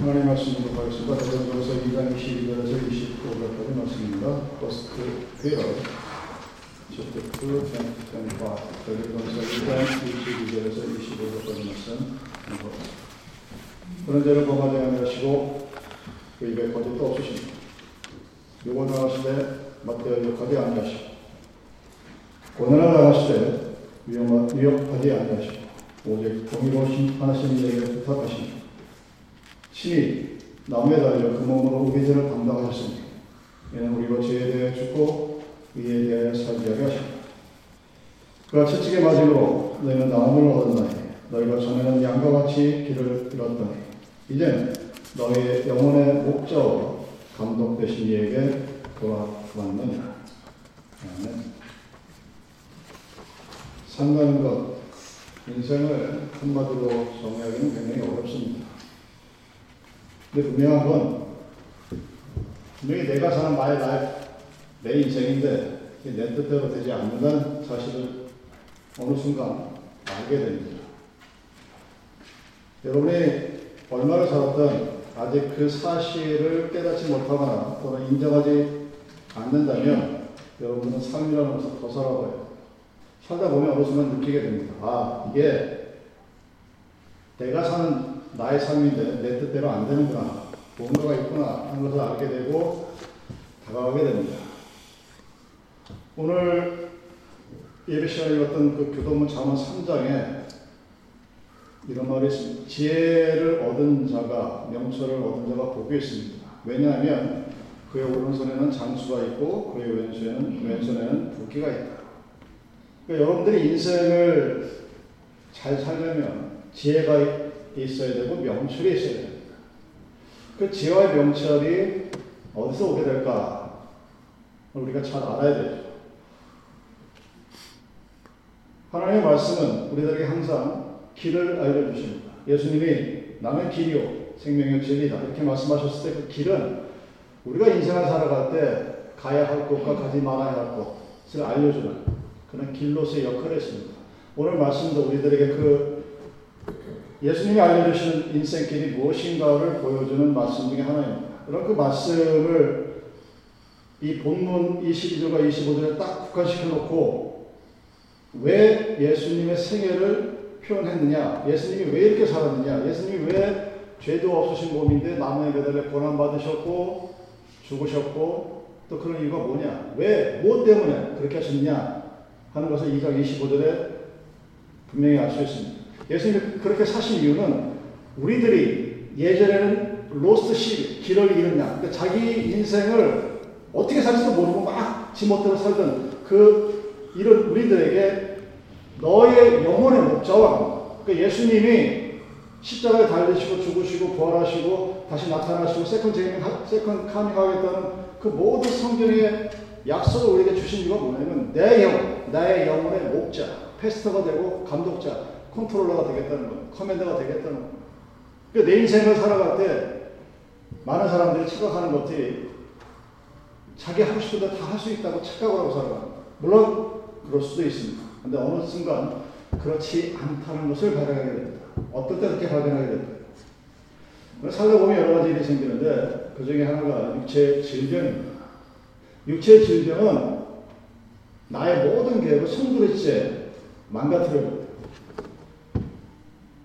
하나님 말씀 공독하겠습니다. 대전도서 2장 22절에서 29절까지 말씀입니다. First Peter chapter 2, 25. 대전도서 2장 22절에서 25절까지 말씀. 그런 죄를 범하지 아니하시고 그 입에 거짓도 없으십니다. 요번 나가시되 맞대어 욕하지 아니하시고 고난을 당하시되 위협하지 아니하시고 오직 공의로 심판하시는 이에게 부탁하십니다. 신이 나무에 달려 그 몸으로 우리 죄를 담당하셨으니 이는 우리로 죄에 대해 죽고 이에 대하여 살게 하게 하십니다. 그가 채찍에 맞음으로 너희는 나음을 얻었나니 너희가 전에는 양과 같이 길을 잃었더니 이제는 너희의 영혼의 목자와 감독 되신 이에게 돌아왔느니라. 아멘. 산다는 것, 인생을 한마디로 정의하기는 굉장히 어렵습니다. 근데 분명한 건 분명히 내가 사는 나의 나의 내 인생인데 내 뜻대로 되지 않는다는 사실을 어느 순간 알게 됩니다. 여러분이 얼마를 살았던 아직 그 사실을 깨닫지 못하거나 또는 인정하지 않는다면 여러분은 삶이라는 것을 더 살아가요. 살다 보면 어느 순간 느끼게 됩니다. 아, 이게 내가 사는 나의 삶인데 내 뜻대로 안 되는구나. 뭔가가 있구나 하는 것을 알게 되고 다가가게 됩니다. 오늘 예배 시간에 읽었던 그 교도문 잠언 3장에 이런 말이 있습니다. 지혜를 얻은 자가 명철을 얻은 자가 복이 있습니다. 왜냐하면 그의 오른손에는 장수가 있고 그의 왼손에는 왼손에는 붓기가 있다. 그러니까 여러분들이 인생을 잘 살려면 지혜가 있 어야 되고 명철이 있어야 됩니다. 그 지혜와 명철이 어디서 오게 될까? 우리가 잘 알아야 되죠. 하나님의 말씀은 우리들에게 항상 길을 알려주십니다. 예수님이 나는 길이요 생명의 진리다 이렇게 말씀하셨을 때 그 길은 우리가 인생을 살아갈 때 가야 할 곳과 가지 말아야 할 곳을 알려주는 그런 길로서의 역할을 했습니다. 오늘 말씀도 우리들에게 그 예수님이 알려주시는 인생길이 무엇인가를 보여주는 말씀 중에 하나입니다. 그럼 그 말씀을 이 본문 22절과 25절에 딱 국한시켜 놓고 왜 예수님의 생애를 표현했느냐, 예수님이 왜 이렇게 살았느냐, 예수님이 왜 죄도 없으신 몸인데 나무에 매달려 고난받으셨고 죽으셨고 또 그런 이유가 뭐냐, 왜, 무엇 때문에 그렇게 하셨느냐 하는 것을 2장 25절에 분명히 알 수 있습니다. 예수님이 그렇게 사신 이유는 우리들이 예전에는 로스트 시 길을 잃었냐. 그러니까 자기 인생을 어떻게 살지도 모르고 막 지멋대로 살던 그 이런 우리들에게 너의 영혼의 목자와 그러니까 예수님이 십자가에 달리시고 죽으시고 부활하시고 다시 나타나시고 second coming second coming 하겠다는 그 모든 성경의 약속을 우리에게 주신 이유가 뭐냐면 내 영, 나의 영혼의 목자, pastor가 되고 감독자, controller가 되겠다는 거예요. commander가 되겠다는 거예요. 그러니까 내 인생을 살아갈 때 많은 사람들이 착각하는 것이 자기 하고 싶은 대로 다 할 수 있다고 착각을 하고 살아가는. 물론 그럴 수도 있습니다. 근데 어느 순간 그렇지 않다는 것을 발견하게 됩니다. 어떨 때 그렇게 발견하게 됩니다. 살다 보면 여러 가지 일이 생기는데 그 중에 하나가 육체 질병입니다. 육체 질병은 나의 모든 계획을 손부리째 망가뜨려요.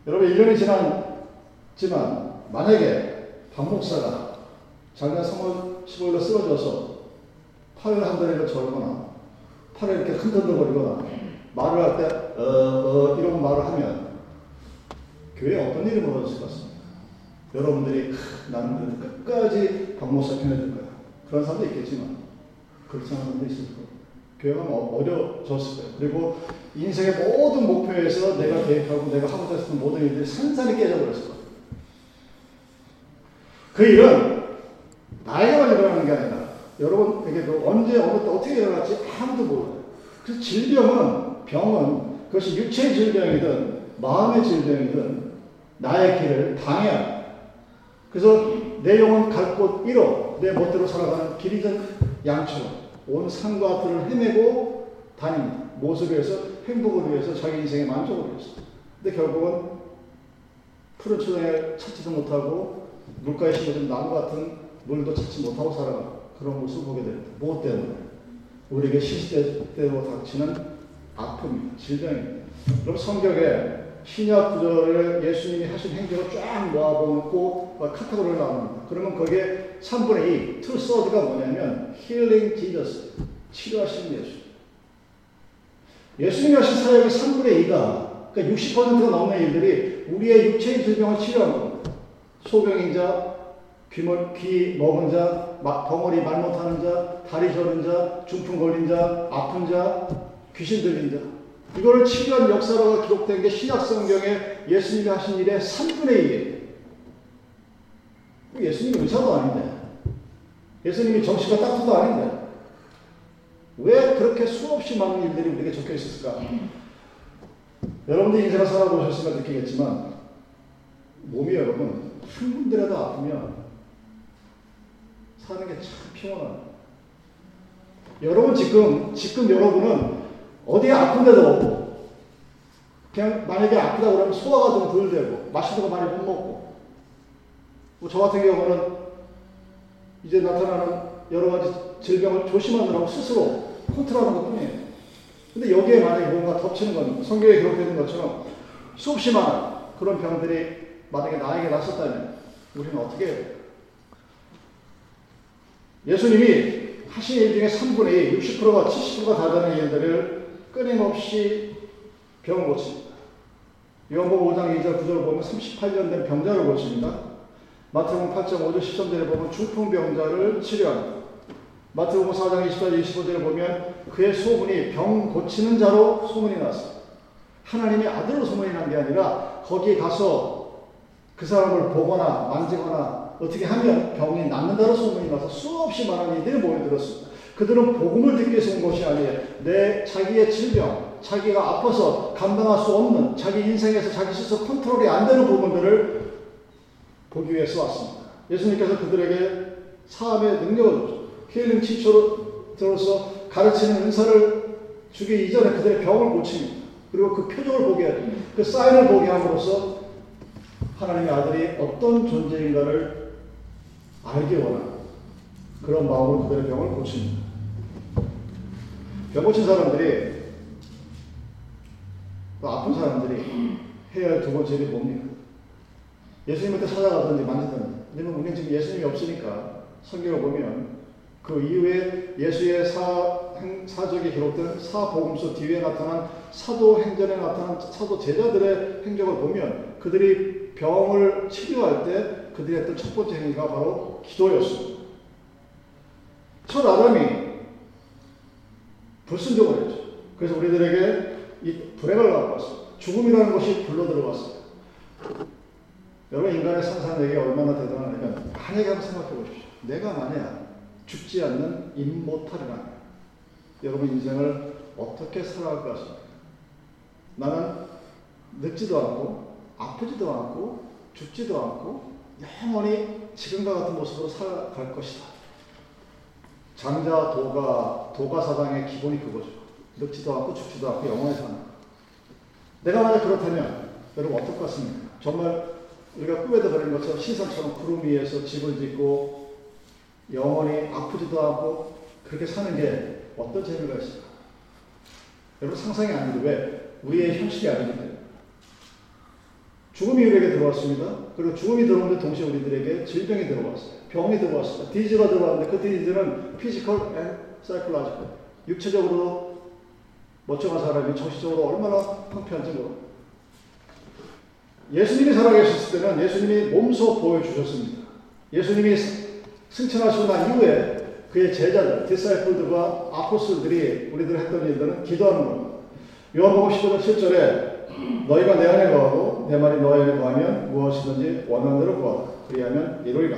여러분 1년이 지났지만 만약에 박 목사가 작년 3월 15일로 쓰러져서 팔을 한 다리를 절거나 팔을 이렇게 흔들거리거나 말을 할 때 어, 어, 이런 말을 하면 교회에 어떤 일이 벌어졌을 것 같습니다. 여러분들이 나는 끝까지 박 목사 편에 들 거야. 그런 사람도 있겠지만 그렇지 않은 사람도 있을 거예요. 교회가 어려졌을 거예요. 그리고 인생의 모든 목표에서 내가 계획하고 내가 하고자 했던 모든 일들이 산산이 깨져버렸을 거예요. 그 일은 나에게만 일어나는 게 아니라 여러분에게도 언제 어느 때 어떻게 일어날지 아무도 몰라요. 그래서 질병은 병은 그것이 육체의 질병이든 마음의 질병이든 나의 길을 방해하 그래서 내 영혼 갈 곳 잃어 내 멋대로 살아가는 길이든 양처럼 온 산과 들을 헤매고. 무엇을 위해서? 행복을 위해서 자기 인생의 만족을 위해서. 근데 결국은 푸른 초장에 찾지도 못하고 물가에 심어진 나무 같은 물도 찾지 못하고 살아가 그런 모습을 보게 됩니다. 무엇 때문에? 우리에게 시시때때로 닥치는 아픔, 질병입니다. 그럼 성경에 신약 구절을 예수님이 하신 행적을 쫙 모아보고 카테고리를 나눕니다. 그러면 거기에 3분의 2, two third가 뭐냐면 healing Jesus, 치료하시는 예수. 예수님이 하신 사역의 3분의 2가 그러니까 60%가 넘는 일들이 우리의 육체의 질병을 치료하는 겁니다. 소병인 자, 귀멀, 귀 먹은 자, 덩어리 말 못하는 자, 다리 저는 자, 중풍 걸린 자, 아픈 자, 귀신 들린 자. 이거를 치료한 역사로 기록된 게 신약 성경에 예수님이 하신 일의 3분의 1이에요. 예수님이 의사도 아닌데, 예수님이 정신과 닥터도 아닌데, 왜 그렇게 수없이 많은 일들이 우리에게 적혀 있었을까? 여러분들 인생을 살아보셨으면 느끼겠지만, 몸이 여러분, 한 군데라도 아프면 사는 게 참 피곤합니다. 여러분 지금, 지금 여러분은 어디 아픈데도 그냥 만약에 아프다 그러면 소화가 좀 덜 되고 맛있는 거 많이 못 먹고 뭐 저 같은 경우는 이제 나타나는 여러 가지 질병을 조심하느라고 스스로 컨트롤하는 것 뿐이에요. 근데 여기에 만약에 뭔가 덮치는 건 성경에 기록되어 있는 것처럼 수없이 많은 그런 병들이 만약에 나에게 났었다면 우리는 어떻게 해요? 예수님이 하신 일 중에 3분의 2, 60%가 70%가 다 되는 일들을 끊임없이 병을 고칩니다. 요한복음 5장 2절 9절을 보면 38년 된 병자를 고칩니다. 마태복음 8장 5절 10절에 보면 중풍병자를 치료합니다. 마태복음 4장 24절 25절에 보면 그의 소문이 병 고치는 자로 소문이 났습니다. 하나님의 아들로 소문이 난 게 아니라 거기에 가서 그 사람을 보거나 만지거나 어떻게 하면 병이 낫는다로 소문이 나서 수없이 많은 이들이 모여들었습니다. 그들은 복음을 듣기 위해서 온 것이 아니에요. 내 자기의 질병, 자기가 아파서 감당할 수 없는 자기 인생에서 자기 스스로 컨트롤이 안 되는 부분들을 보기 위해서 왔습니다. 예수님께서 그들에게 사함의 능력을 줬죠. 힐링 치료로서 가르치는 은사를 주기 이전에 그들의 병을 고칩니다. 그리고 그 표정을 보게 하죠. 그 사인을 보게 함으로써 하나님의 아들이 어떤 존재인가를 알기 원하는 그런 마음으로 그들의 병을 고칩니다. 병 고친 사람들이 또 아픈 사람들이 해야 할 두 번째 일이 뭡니까? 예수님한테 찾아가든지 만지든지. 왜냐면 우리는 지금 예수님이 없으니까 성경을 보면 그 이후에 예수의 사, 사적이 기록된 사복음서 뒤에 나타난 사도 행전에 나타난 사도 제자들의 행적을 보면 그들이 병을 치료할 때 그들이 했던 첫 번째 행위가 바로 기도였습니다. 첫 아담이 불순종을 했죠. 그래서 우리들에게 이 불행을 갖고 왔습니다. 죽음이라는 것이 불러 들어왔습니다. 여러분 인간의 상상력이 얼마나 대단하냐면 만약에 한번 생각해 보십시오. 내가 만약 죽지 않는 임모탈이라면 여러분 인생을 어떻게 살아갈 것입니까? 나는 늙지도 않고 아프지도 않고 죽지도 않고 영원히 지금과 같은 모습으로 살아갈 것이다. 장자 도가 도가 사상의 기본이 그거죠. 늙지도 않고 죽지도 않고 영원히 사는 것. 내가 만약 그렇다면 여러분 어떨 것 같습니까? 정말 우리가 꿈에도 그런 것처럼 신선처럼 구름 위에서 집을 짓고 영원히 아프지도 않고 그렇게 사는 게 어떤 재미가 있을까? 여러분 상상이 안 되는데 왜? 우리의 현실이 때문에. 죽음이 우리에게 들어왔습니다. 그리고 죽음이 들어오는데 동시에 우리들에게 질병이 들어왔어요. 병이 들어왔습니다. disease가 들어왔는데 그 disease는 physical and 사이클라지컬. 육체적으로 멀쩡한 사람이 정신적으로 얼마나 황폐한지 모릅 예수님이 살아계셨을 때는 예수님이 몸소 보여주셨습니다. 예수님이 승천하시고 난 이후에 그의 제자들, 디사이플들과 아포스들이 우리들 했던 일들은 기도하는 겁니다. 요한복음 15장 7절에 너희가 내 안에 거하고 내 말이 너희 안에 거하면 무엇이든지 원하는 대로 구하라. 그리하면 이루리라.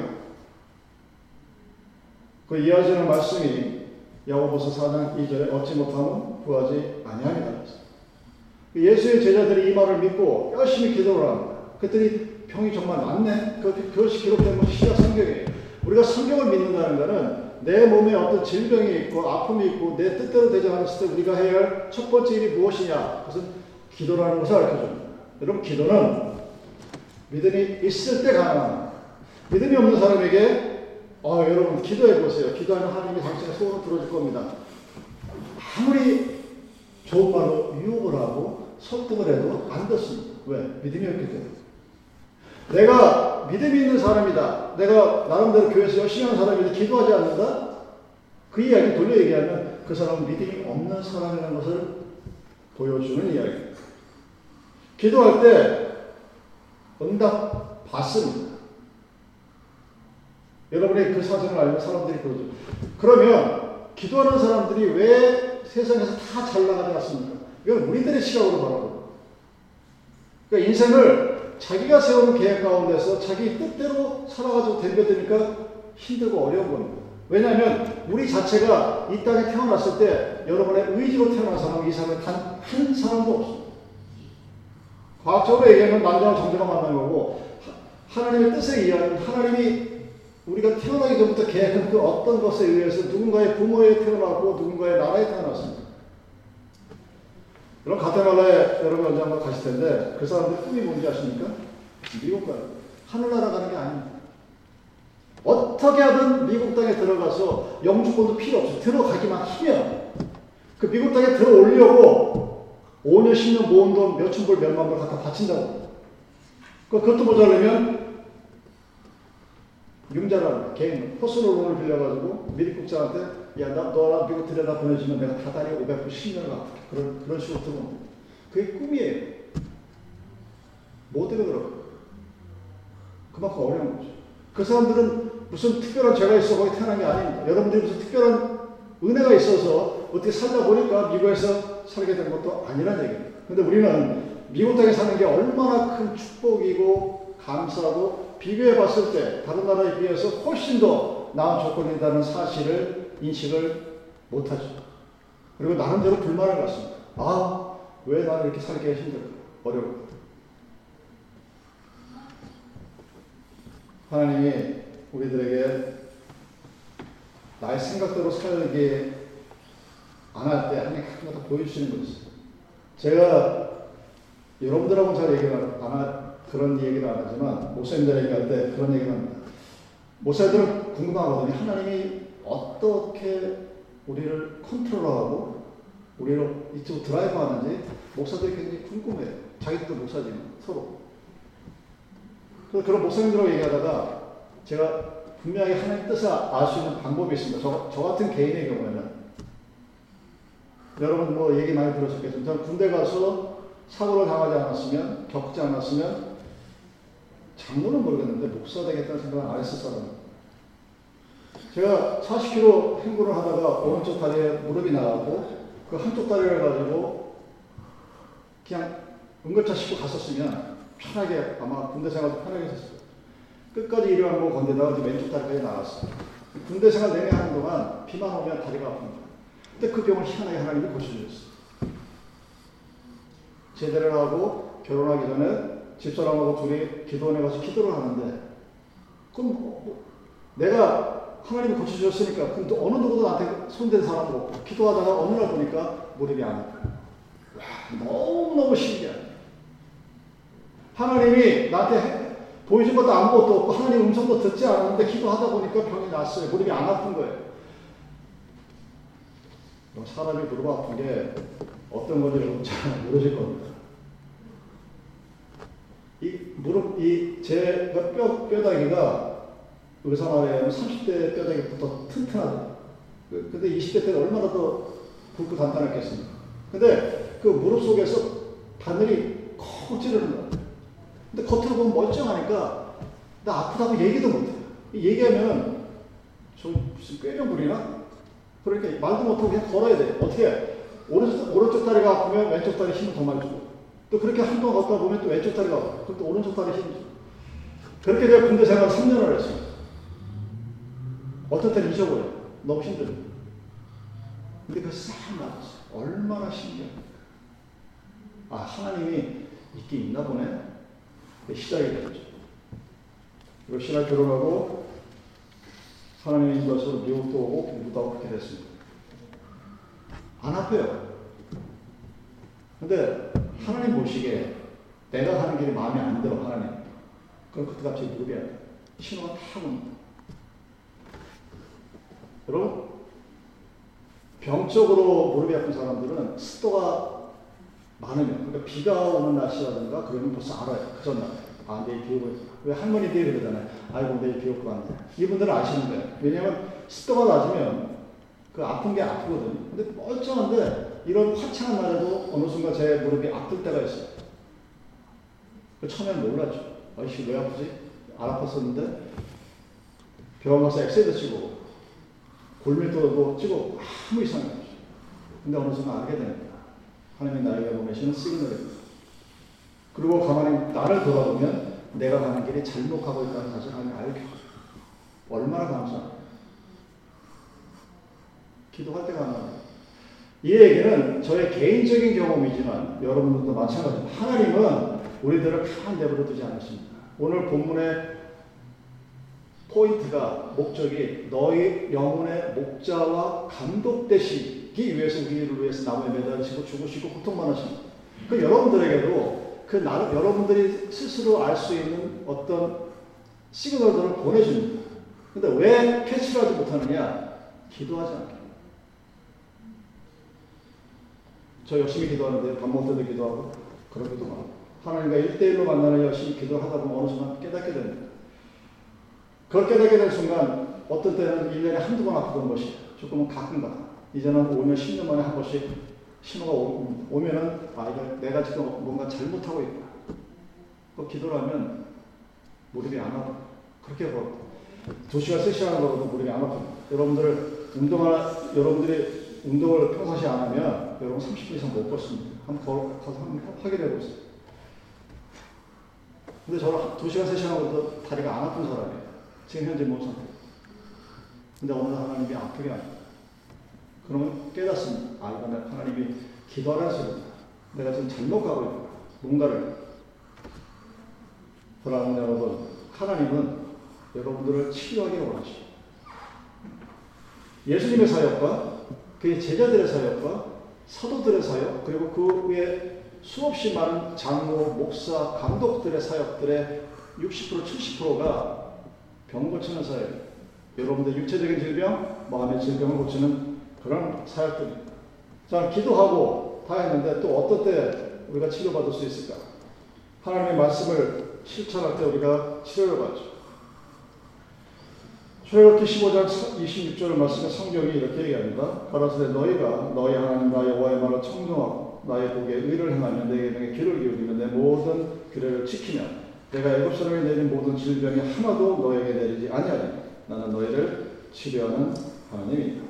그 이어지는 말씀이 야고보서 4장 2절에 얻지 못하면 구하지 아니하니라. 예수의 제자들이 이 말을 믿고 열심히 기도를 합니다. 그랬더니 병이 정말 낫네. 그, 그것이 기록된 것이 시작 성경이에요. 우리가 성경을 믿는다는 것은 내 몸에 어떤 질병이 있고 아픔이 있고 내 뜻대로 되지 않았을 때 우리가 해야 할 첫 번째 일이 무엇이냐? 그것은 기도라는 것을 알려 줍니다. 여러분 기도는 믿음이 있을 때 가능합니다. 믿음이 없는 사람에게 어, 여러분 기도해 보세요. 기도하면 하나님이 당신의 소원을 들어줄 겁니다. 아무리 좋은 말로 유혹을 하고 설득을 해도 안 듣습니다. 왜? 믿음이 없기 때문에. 내가 믿음이 있는 사람이다. 내가 나름대로 교회에서 열심히 하는 사람인데 기도하지 않는다? 그 이야기 돌려 얘기하면 그 사람은 믿음이 없는 사람이라는 것을 보여주는 이야기입니다. 기도할 때 응답 받습니다. 여러분이 그 사정을 알면 사람들이 그러죠. 그러면 기도하는 사람들이 왜 세상에서 다 잘 나가지 않습니까? 이건 우리들의 시각으로 바라보고. 그러니까 인생을 자기가 세우는 계획 가운데서 자기 뜻대로 살아가지고 덤벼드니까 힘들고 어려운 겁니다. 왜냐하면 우리 자체가 이 땅에 태어났을 때 여러분의 의지로 태어난 사람은 이 사람에 단한 사람도 없습니다. 과학적으로 얘기하면 남자와 정자가 만나는 거고 하나님의 뜻에 의하면 하나님이 우리가 태어나기 전부터 계획한 그 어떤 것에 의해서 누군가의 부모에 태어나고 누군가의 나라에 태어났습니다. 그럼 가테말라에 여러분 언제 한번 가실 텐데 그 사람들 꿈이 뭔지 아십니까? 미국 가요. 하늘나라 가는 게 아닙니다. 어떻게 하든 미국 땅에 들어가서 영주권도 필요 없어. 들어가기만 하면 그 미국 땅에 들어오려고 5년, 10년 모은 돈 몇천 불, 몇만 불 갖다 바친다고. 그, 그것도 모자라면 융자라는 개인 personal loan을 빌려가지고 미국 국장한테 야, 나, 너랑 미국 들여다 보내주면 내가 다달이 500불 10년을 갚을게. 그런, 그런 식으로 들어옵니다. 그게 꿈이에요. 뭐 때문에 그럴까? 그만큼 어려운 거죠. 그 사람들은 무슨 특별한 죄가 있어 거기 태어난 게 아닙니다. 여러분들이 무슨 특별한 은혜가 있어서 어떻게 살다 보니까 미국에서 살게 된 것도 아니란 얘기입니다. 근데 우리는 미국 땅에 사는 게 얼마나 큰 축복이고 감사하고 비교해 봤을 때 다른 나라에 비해서 훨씬 더 나은 조건이라는 사실을 인식을 못하죠. 그리고 나름대로 불만을 갖습니다. 아, 왜 나는 이렇게 살기 힘들까? 어려워. 하나님이 우리들에게 나의 생각대로 살게 안 할 때 하나님 가끔가다 보여주시는 것이 있어요. 제가 여러분들하고는 잘 얘기를 안 하, 그런 얘기를 안 하지만 목사님들 얘기할 때 그런 얘기를 합니다. 목사들은 궁금하거든요. 하나님이 어떻게 우리를 컨트롤하고 우리를 이쪽 드라이브 하는지 목사들이 굉장히 궁금해요. 자기들도 목사지만 서로. 그래서 그런 목사님들하고 얘기하다가 제가 분명히 하나님 뜻을 알 수 있는 방법이 있습니다. 저, 저 같은 개인의 경우에는 여러분 뭐 얘기 많이 들으셨겠지만 저는 군대 가서 사고를 당하지 않았으면 겪지 않았으면 장로는 모르겠는데 목사 되겠다는 생각을 안 사람 제가 40km 행군을 하다가 오른쪽 다리에 무릎이 나가고 그 한쪽 다리를 가지고 그냥 응급차 싣고 갔었으면 편하게 아마 군대 생활도 편하게 했었어요. 끝까지 일을 한번 건대다가 왼쪽 다리까지 나갔어요. 군대 생활 내내 하는 동안 비만 오면 다리가 아픕니다. 근데 그 병을 희한하게 하나님이 고쳐주셨어요. 제대를 하고 결혼하기 전에 집사람하고 둘이 기도원에 가서 기도를 하는데 그럼 뭐, 내가 하나님이 고쳐주셨으니까 그럼 또 어느 누구도 나한테 손댄 사람도 없고 기도하다가 어느 날 보니까 무릎이 안 아파요. 너무너무 신기해. 하나님이 나한테 보여준 것도 아무것도 없고 하나님 음성도 듣지 않았는데 기도하다 보니까 병이 났어요. 무릎이 안 아픈 거예요. 사람이 무릎 아픈 게 어떤 건지 여러분 잘 모르실 겁니다. 이 무릎, 이 제 뼈, 뼈다귀가 의사 말에 하 30대 뼈다귀부터 튼튼하다. 그, 근데 20대 때는 얼마나 더 굵고 단단했겠습니까? 근데 그 무릎 속에서 바늘이 콕 찌르는 거야. 근데 겉으로 보면 멀쩡하니까 나 아프다고 얘기도 못해. 얘기하면 저 무슨 꾀병 부리나? 그러니까 말도 못하고 그냥 걸어야 돼. 어떻게 해? 오른쪽, 오른쪽 다리가 아프면 왼쪽 다리 힘을 더 많이 주고. 또 그렇게 한번 걷다 보면 또 왼쪽 다리가 아프고. 또 오른쪽 다리 힘을 주고. 그렇게 내가 군대 생활 3년을 했습니다. 어떤 때는 잊어버려. 너무 힘들어. 근데 그싹 나갔어. 얼마나 신기합니까? 아, 하나님이 있긴 있나 보네. 시작이 되죠. 신학 결혼하고 하나님의 인도하서 미국도 오고 공부도 하고 그렇게 됐습니다. 안 아파요. 근데 하나님 보시기에 내가 가는 길이 마음에 안 들어 하나님. 그럼 그때 갑자기 무릎이. 신호가 탁 옵니다. 여러분, 병적으로 무릎이 아픈 사람들은 습도가 많으면, 그러니까 비가 오는 날씨라든가 그러면 벌써 알아요. 그 전날. 아, 내일 비 오고 있구나. 왜 할머니들이 그러잖아요. 아이고, 내일 비올것 같네. 이분들은 아시는 거예요. 왜냐면 습도가 낮으면 그 아픈 게 아프거든요. 근데 멀쩡한데 이런 화창한 날에도 어느 순간 제 무릎이 아플 때가 있어요. 그 처음엔 몰랐죠. 아이씨, 왜 아프지? 안 아팠었는데 병원 가서 엑스레이도 찍고 골밀도도 찍고 아무 이상이 없어요. 근데 어느 순간 알게 됩니다. 하나님이 나에게 보내시는 시그널입니다. 그리고 가만히 나를 돌아보면 내가 가는 길이 잘못 가고 있다는 사실을 하나님 알게 얼마나 감사합니다. 기도할 때가 안 나와요. 이 얘기는 저의 개인적인 경험이지만 여러분들도 마찬가지입니다. 하나님은 우리들을 가만 내버려 두지 않으십니다. 오늘 본문의 포인트가 목적이 너희 영혼의 목자와 감독 되시기 위해서 우리를 위해서 나무에 매달리시고 죽으시고 고통받으십니다. 그 여러분들에게도 그 나름 여러분들이 스스로 알 수 있는 어떤 시그널들을 보내줍니다. 근데 왜 캐치를 하지 못하느냐? 기도하지 않게. 저 열심히 기도하는데 밥 먹을 때도 기도하고 그런 기도 많고 하나님과 일대일로 만나는 열심히 기도하다 보면 어느 순간 깨닫게 됩니다. 그걸 깨닫게 된 순간 어떤 때는 1년에 한두 번 아프던 것이 조금은 가끔 가다. 이제는 5년, 10년 만에 한 번씩 신호가 오, 오면은 아, 이거 내가 지금 뭔가 잘못하고 있다. 그 기도를 하면 무릎이 안 아파. 그렇게 걸어. 2시간, 3시간 걸어도 무릎이 안 아픕니다. 여러분들 운동하, 여러분들이 운동을 평상시 안 하면 여러분 30분 이상 못 걷습니다. 한번 걸, 가서 한번 확인해 보세요. 근데 저는 2시간, 3시간 걸어도 다리가 안 아픈 사람이에요. 지금 현재 못 상태. 근데 어느 날 하나님이 아프게 합니다. 그러면 깨닫습니다. 아, 이거 하나님이 기도하라는 소리다. 내가 지금 잘못 가고 있다. 뭔가를. 사랑하는 여러분, 하나님은 여러분들을 치료하기를 원하십니다. 예수님의 사역과 그의 제자들의 사역과 사도들의 사역, 그리고 그 위에 수없이 많은 장로, 목사, 감독들의 사역들의 60% 70%가 병 고치는 사역. 여러분들 육체적인 질병, 마음의 질병을 고치는 그런 사역들입니다. 자, 기도하고 다 했는데 또 어떤 때 우리가 치료받을 수 있을까? 하나님의 말씀을 실천할 때 우리가 치료를 받죠. 출애굽기 15장 26절을 말씀에 성경이 이렇게 얘기합니다. 가라사대 너희가 너희 하나님 나의 여호와의 말을 청종하고 나의 복에 의를 행하며 내게 귀를 기울이며 내 모든 규례를 지키며 내가 애굽 사람에 내린 모든 질병이 하나도 너에게 내리지 아니하리 나는 너희를 치료하는 하나님이다.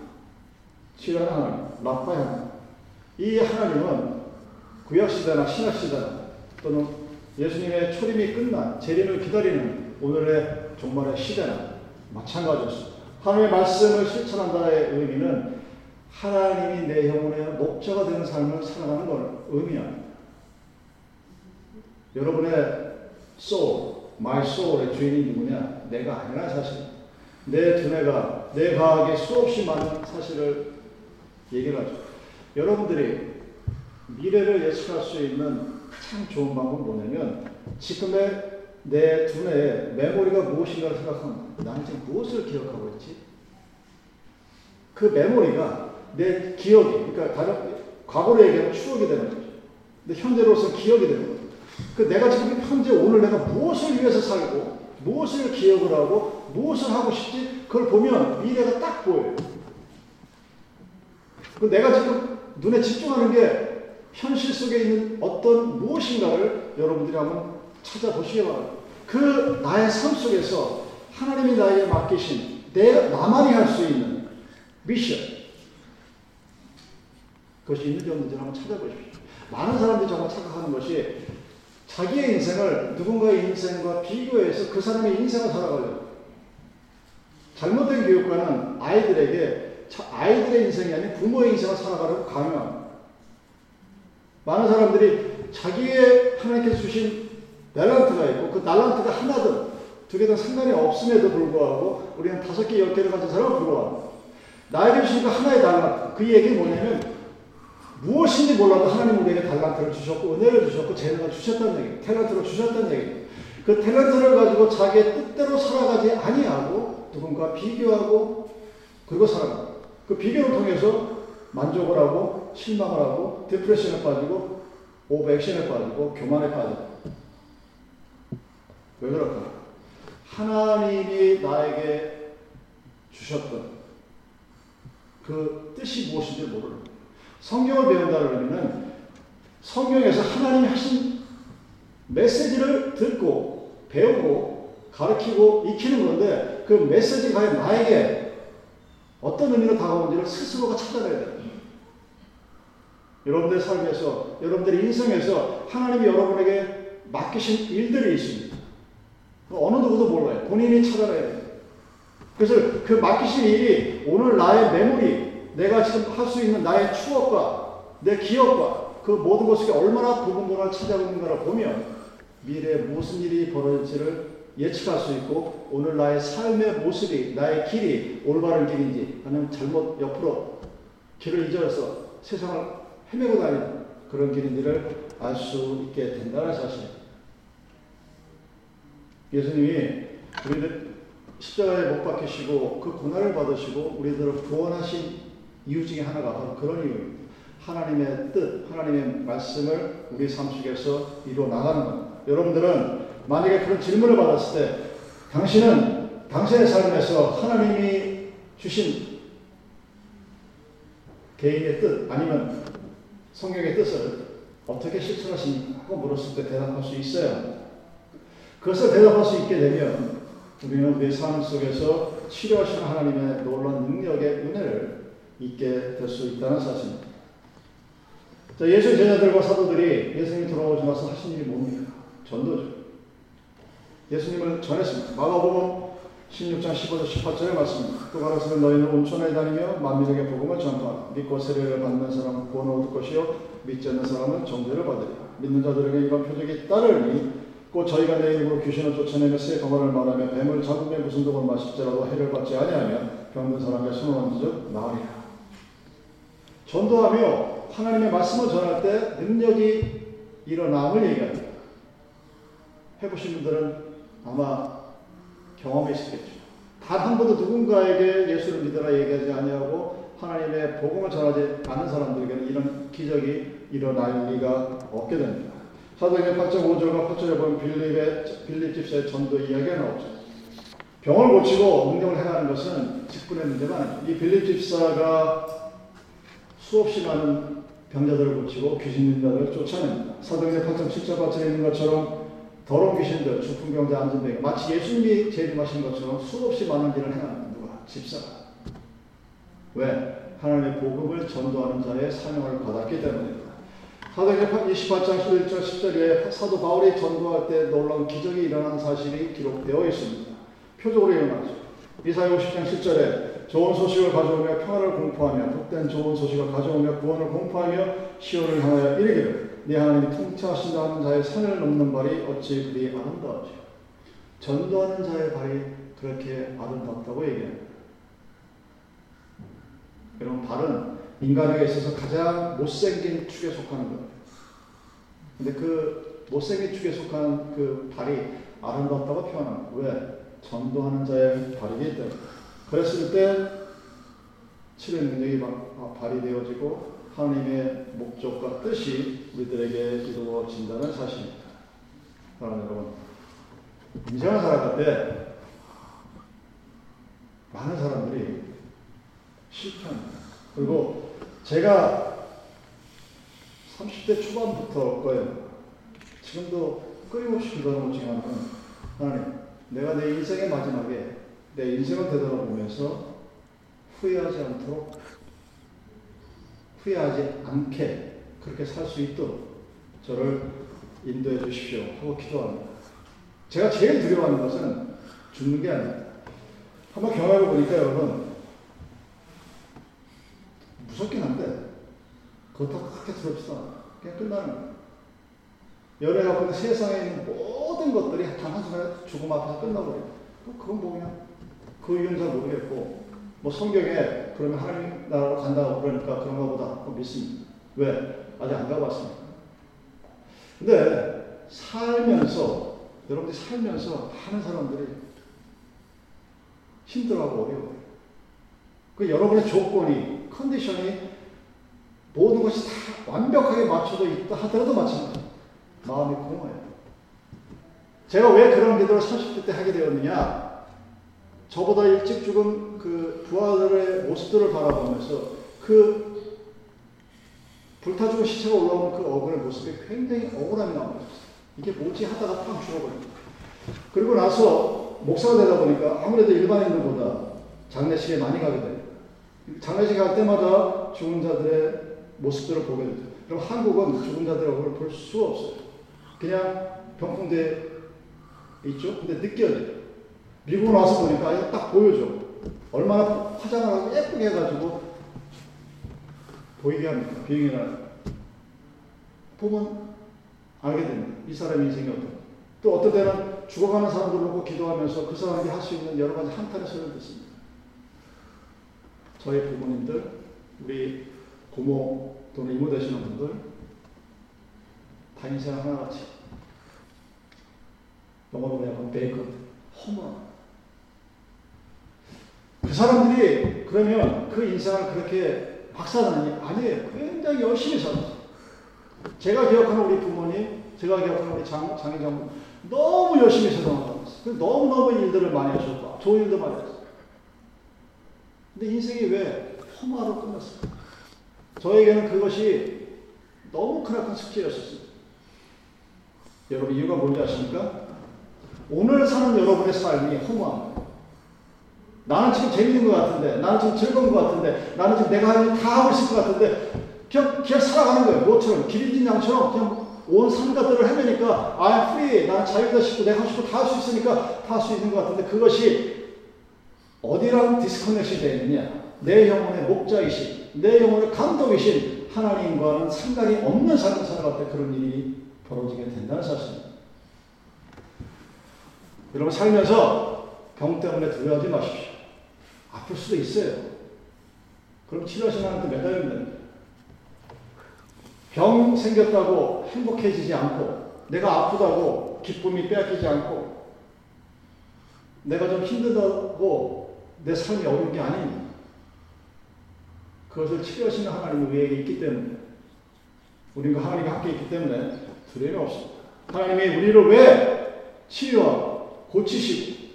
치료하는 하나님, 라파의 하나님. 이 하나님은 구약 시대나 신약 시대나 또는 예수님의 초림이 끝난 재림을 기다리는 오늘의 종말의 시대나 마찬가지였습니다. 하나님의 말씀을 실천한다의 의미는 하나님이 내 영혼의 목자가 되는 삶을 살아가는 걸 의미합니다. 여러분의 soul, my soul의 주인이 누구냐? 내가 아니라 사실. 내 두뇌가, 내 과학에 수없이 많은 사실을 얘기를 하죠. 여러분들이 미래를 예측할 수 있는 가장 좋은 방법은 뭐냐면 지금의 내 두뇌에 메모리가 무엇인가를 생각합니다. 나는 지금 무엇을 기억하고 있지? 그 메모리가 내 기억이, 그러니까 다른, 과거로 얘기하면 추억이 되는 거죠. 근데 현재로서 기억이 되는 거죠. 그 내가 지금 현재 오늘 내가 무엇을 위해서 살고, 무엇을 기억을 하고, 무엇을 하고 싶지? 그걸 보면 미래가 딱 보여요. 그 내가 지금 눈에 집중하는 게 현실 속에 있는 어떤 무엇인가를 여러분들이 한번 찾아보시기 바랍니다. 그 나의 삶 속에서 하나님이 나에게 맡기신 내 나만이 할 수 있는 미션 그것이 있는지 없는지 한번 찾아보십시오. 많은 사람들이 정말 착각하는 것이 자기의 인생을 누군가의 인생과 비교해서 그 사람의 인생을 살아가려고 잘못된 교육과는 아이들에게 아이들의 인생이 아닌 부모의 인생을 살아가려고 강요합니다. 많은 사람들이 자기의 하나님께서 주신 탤런트가 있고 그 탤런트가 하나든 두 개든 상관이 없음에도 불구하고 우리는 다섯 개, 열 개를 가진 사람은 불구하고 나에게 주신 그 하나의 탤런트 그 얘기는 뭐냐면 무엇인지 몰라도 하나님 우리에게 달란트를 주셨고 은혜를 주셨고 재능을 주셨다는 얘기 탤런트를 주셨다는 얘기 그 탤런트를 가지고 자기의 뜻대로 살아가지 아니하고 누군가 비교하고 그리고 살아가. 그 비교를 통해서 만족을 하고 실망을 하고 디프레션에 빠지고 오버액션에 빠지고 교만에 빠져. 왜 그럴까? 하나님이 나에게 주셨던 그 뜻이 무엇인지 모르는 성경을 배운다 그러면 성경에서 하나님이 하신 메시지를 듣고 배우고 가르치고 익히는 건데 그 메시지가 나에게 어떤 의미로 다가오는지를 스스로가 찾아내야 돼요. 여러분들의 삶에서, 여러분들의 인생에서 하나님이 여러분에게 맡기신 일들이 있습니다. 어느 누구도 몰라요. 본인이 찾아내야 돼요. 그래서 그 맡기신 일이 오늘 나의 메모리, 내가 지금 할 수 있는 나의 추억과 내 기억과 그 모든 것이 얼마나 부분분을 찾아고 있는가를 보면 미래에 무슨 일이 벌어질지를 예측할 수 있고 오늘 나의 삶의 모습이 나의 길이 올바른 길인지 아니면 잘못 옆으로 길을 잊어서 세상을 헤매고 다니는 그런 길인지를 알 수 있게 된다는 사실. 예수님이 우리들 십자가에 못 박히시고 그 고난을 받으시고 우리들을 구원하신 이유 중에 하나가 바로 그런 이유입니다. 하나님의 뜻, 하나님의 말씀을 우리 삶 속에서 이루어 나가는 겁니다. 여러분들은 만약에 그런 질문을 받았을 때 당신은 당신의 삶에서 하나님이 주신 개인의 뜻 아니면 성경의 뜻을 어떻게 실천하십니까? 물었을 때 대답할 수 있어요. 그것을 대답할 수 있게 되면 우리는 우리의 삶 속에서 치료하시는 하나님의 놀라운 능력의 은혜를 잊게 될 수 있다는 사실입니다. 자, 예수의 제자들과 사도들이 예수님이 돌아오지 나서 하신 일이 뭡니까? 전도죠. 예수님을 전했습니다. 마가복음 16장 15절 18절의 말씀입니다. 또 가라사대 너희는 온천에 다니며 만민에게 복음을 전파하라. 믿고 세례를 받는 사람은 구원을 얻을 것이요 믿지 않는 사람은 정죄를 받으리라. 믿는 자들에게 이런 표적이 따르니 곧 저희가 내 이름으로 귀신을 쫓아내며 새 거만을 말하며 뱀을 잡으며 무슨 독을 마실지라도 해를 받지 아니하면 병든 사람의 손을 얹어 나으리라. 전도하며 하나님의 말씀을 전할 때 능력이 일어남을 얘기합니다. 해보신 분들은 아마 경험이 있었겠죠. 단 한 번도 누군가에게 예수를 믿어라 얘기하지 아니하고 하나님의 복음을 전하지 않은 사람들에게는 이런 기적이 일어날 리가 없게 됩니다. 사도행전 8장 5절과 8절에 보면 빌립의 빌립 집사의 전도 이야기가 나오죠. 병을 고치고 능력을 행하는 것은 직분의 아니죠. 이 빌립 집사가 수없이 많은 병자들을 고치고 귀신 들자들을 쫓아냅니다. 사도행전 8장 7절 8절에 있는 것처럼 더러운 귀신들, 중풍병자, 안전병 마치 예수님이 재림하신 것처럼 수없이 많은 일을 행합니다. 누가? 집사가. 왜? 하나님의 복음을 전도하는 자의 사명을 받았기 때문입니다. 사도행전 28장 11절 10절에 사도 바울이 전도할 때 놀라운 기적이 일어난 사실이 기록되어 있습니다. 표적으로 일어나죠. 이사야 50장 10절에 좋은 소식을 가져오며 평화를 공포하며 복된 좋은 소식을 가져오며 구원을 공포하며 시온을 향하여 이르기를 네 하나님이 통치하신다 하는 자의 산을 넘는 발이 어찌 그리 아름다우지 전도하는 자의 발이 그렇게 아름답다고 얘기합니다. 여러분 발은 인간에게 있어서 가장 못생긴 축에 속하는 거예요. 근데 그 못생긴 축에 속한 그 발이 아름답다고 표현합니다. 왜? 전도하는 자의 발이기 때문에. 그랬을 때 치료 능력이 발휘되어지고 하나님의 목적과 뜻이 우리들에게 이루어진다는 사실입니다. 사랑하는 여러분, 인생을 살아갈 때 많은 사람들이 실패합니다. 그리고 제가 30대 초반부터 거예요. 지금도 끊임없이 기도하는 것 중에 하나는 하나님, 내가 내 인생의 마지막에 내 인생을 되돌아보면서 후회하지 않도록 후회하지 않게 그렇게 살 수 있도록 저를 인도해 주십시오 하고 기도합니다. 제가 제일 두려워하는 것은 죽는 게 아닙니다. 한번 경험해 보니까 여러분 무섭긴 한데 그렇다고 그렇게 두렵지도 않아요. 그냥 끝나는 거예요. 연애가 세상에 있는 모든 것들이 단 한순간에 죽음 앞에서 끝나버려요. 그건 뭐냐? 그 이유는 잘 모르겠고 뭐 성경에 그러면 하나님 나라로 간다고 그러니까 그런가 보다 믿습니다. 왜? 아직 안 가봤습니다. 근데 살면서 여러분들이 살면서 많은 사람들이 힘들어하고 어려워요. 그 여러분의 조건이, 컨디션이 모든 것이 다 완벽하게 맞춰져 있다 하더라도 마찬가지. 마음이 공허해요. 제가 왜 그런 기도를 30대 때 하게 되었느냐? 저보다 일찍 죽은 그 부하들의 모습들을 바라보면서 그 불타 죽은 시체가 올라오는 그 어근의 모습이 굉장히 억울함이 나옵니다. 이게 뭐지 하다가 팡 죽어버립니다. 그리고 나서 목사가 되다 보니까 아무래도 일반인들보다 장례식에 많이 가게 돼요. 장례식 갈 때마다 죽은 자들의 모습들을 보게 되죠. 그럼 한국은 죽은 자들의 얼굴을 볼 수가 없어요. 그냥 병풍대에 있죠? 근데 느껴져요. 미국 와서 보니까 이거 딱 보여줘. 얼마나 화장을 하고 예쁘게 해가지고 보이게 합니까? 비행이나 보면 알게 됩니다. 이 사람의 인생이 어떤. 또 어떤 때는 죽어가는 사람들 보고 기도하면서 그 사람이 할 수 있는 여러 가지 한탄의 소리를 듣습니다. 저희 부모님들, 우리 고모 또는 이모 되시는 분들 다 인생 하나같이 영어로 그냥 베이컨 허무 그 사람들이 그러면 그 인생을 그렇게 박사다니 아니에요. 굉장히 열심히 살았어요. 제가 기억하는 우리 부모님, 제가 기억하는 우리 장, 장인장 너무 열심히 살아왔어요. 너무너무 일들을 많이 하셨고, 좋은 일도 많이 했어요. 근데 인생이 왜 험화로 끝났을까? 저에게는 그것이 너무 크나큰 숙제였었습니다. 여러분 이유가 뭔지 아십니까? 오늘 사는 여러분의 삶이 허무합니다. 나는 지금 재밌는 것 같은데, 나는 지금 즐거운 것 같은데, 나는 지금 내가 하는 다 하고 있을 것 같은데, 그냥, 그냥 살아가는 거예요. 뭐처럼, 기린진 양처럼 그냥 온 산가들을 헤매니까, I'm free, 나는 자유다 싶고, 내가 하고 싶고 다 할 수 있으니까 다 할 수 있는 것 같은데, 그것이 어디랑 디스커넥션이 되어 있느냐? 내 영혼의 목자이신, 내 영혼의 감독이신 하나님과는 상관이 없는 삶을 살아갈 때 그런 일이 벌어지게 된다는 사실입니다. 여러분 살면서 병 때문에 두려워하지 마십시오. 아플 수도 있어요. 그럼 치료하시는 한테 매달리면. 병 생겼다고 행복해지지 않고, 내가 아프다고 기쁨이 빼앗기지 않고, 내가 좀 힘들다고 내 삶이 어려운 게 아닙니다. 그것을 치료하시는 하나님이 우리에게 있기 때문에, 우리가 하나님과 함께 있기 때문에 두려움이 없습니다. 하나님이 우리를 왜 치유하고 고치시고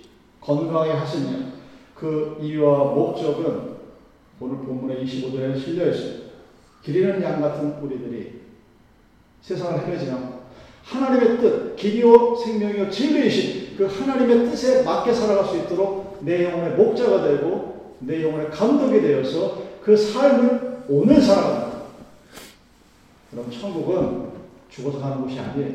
건강하게 하시냐? 그 이유와 목적은 오늘 본문의 25절에 실려 있습니다. 기리는 양 같은 우리들이 세상을 헤매지 않고 하나님의 뜻, 길이요 생명이요 진리이신 그 하나님의 뜻에 맞게 살아갈 수 있도록 내 영혼의 목자가 되고 내 영혼의 감독이 되어서 그 삶을 오늘 살아간다. 그럼 천국은 죽어서 가는 곳이 아니에요.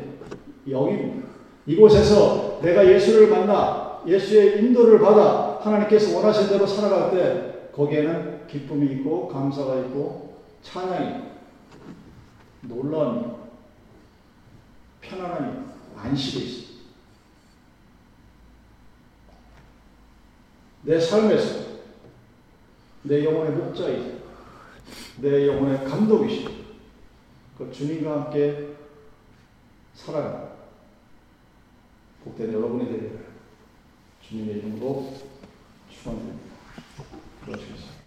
여기입니다. 이곳에서 내가 예수를 만나 예수의 인도를 받아 하나님께서 원하신 대로 살아갈 때 거기에는 기쁨이 있고 감사가 있고 찬양이 놀라움이 편안함이 안식이 있습니다. 내 삶에서 내 영혼의 목자이자 내 영혼의 감독이시고 그 주님과 함께 살아가는 복된 여러분이 되리라 주님의 이름으로 축원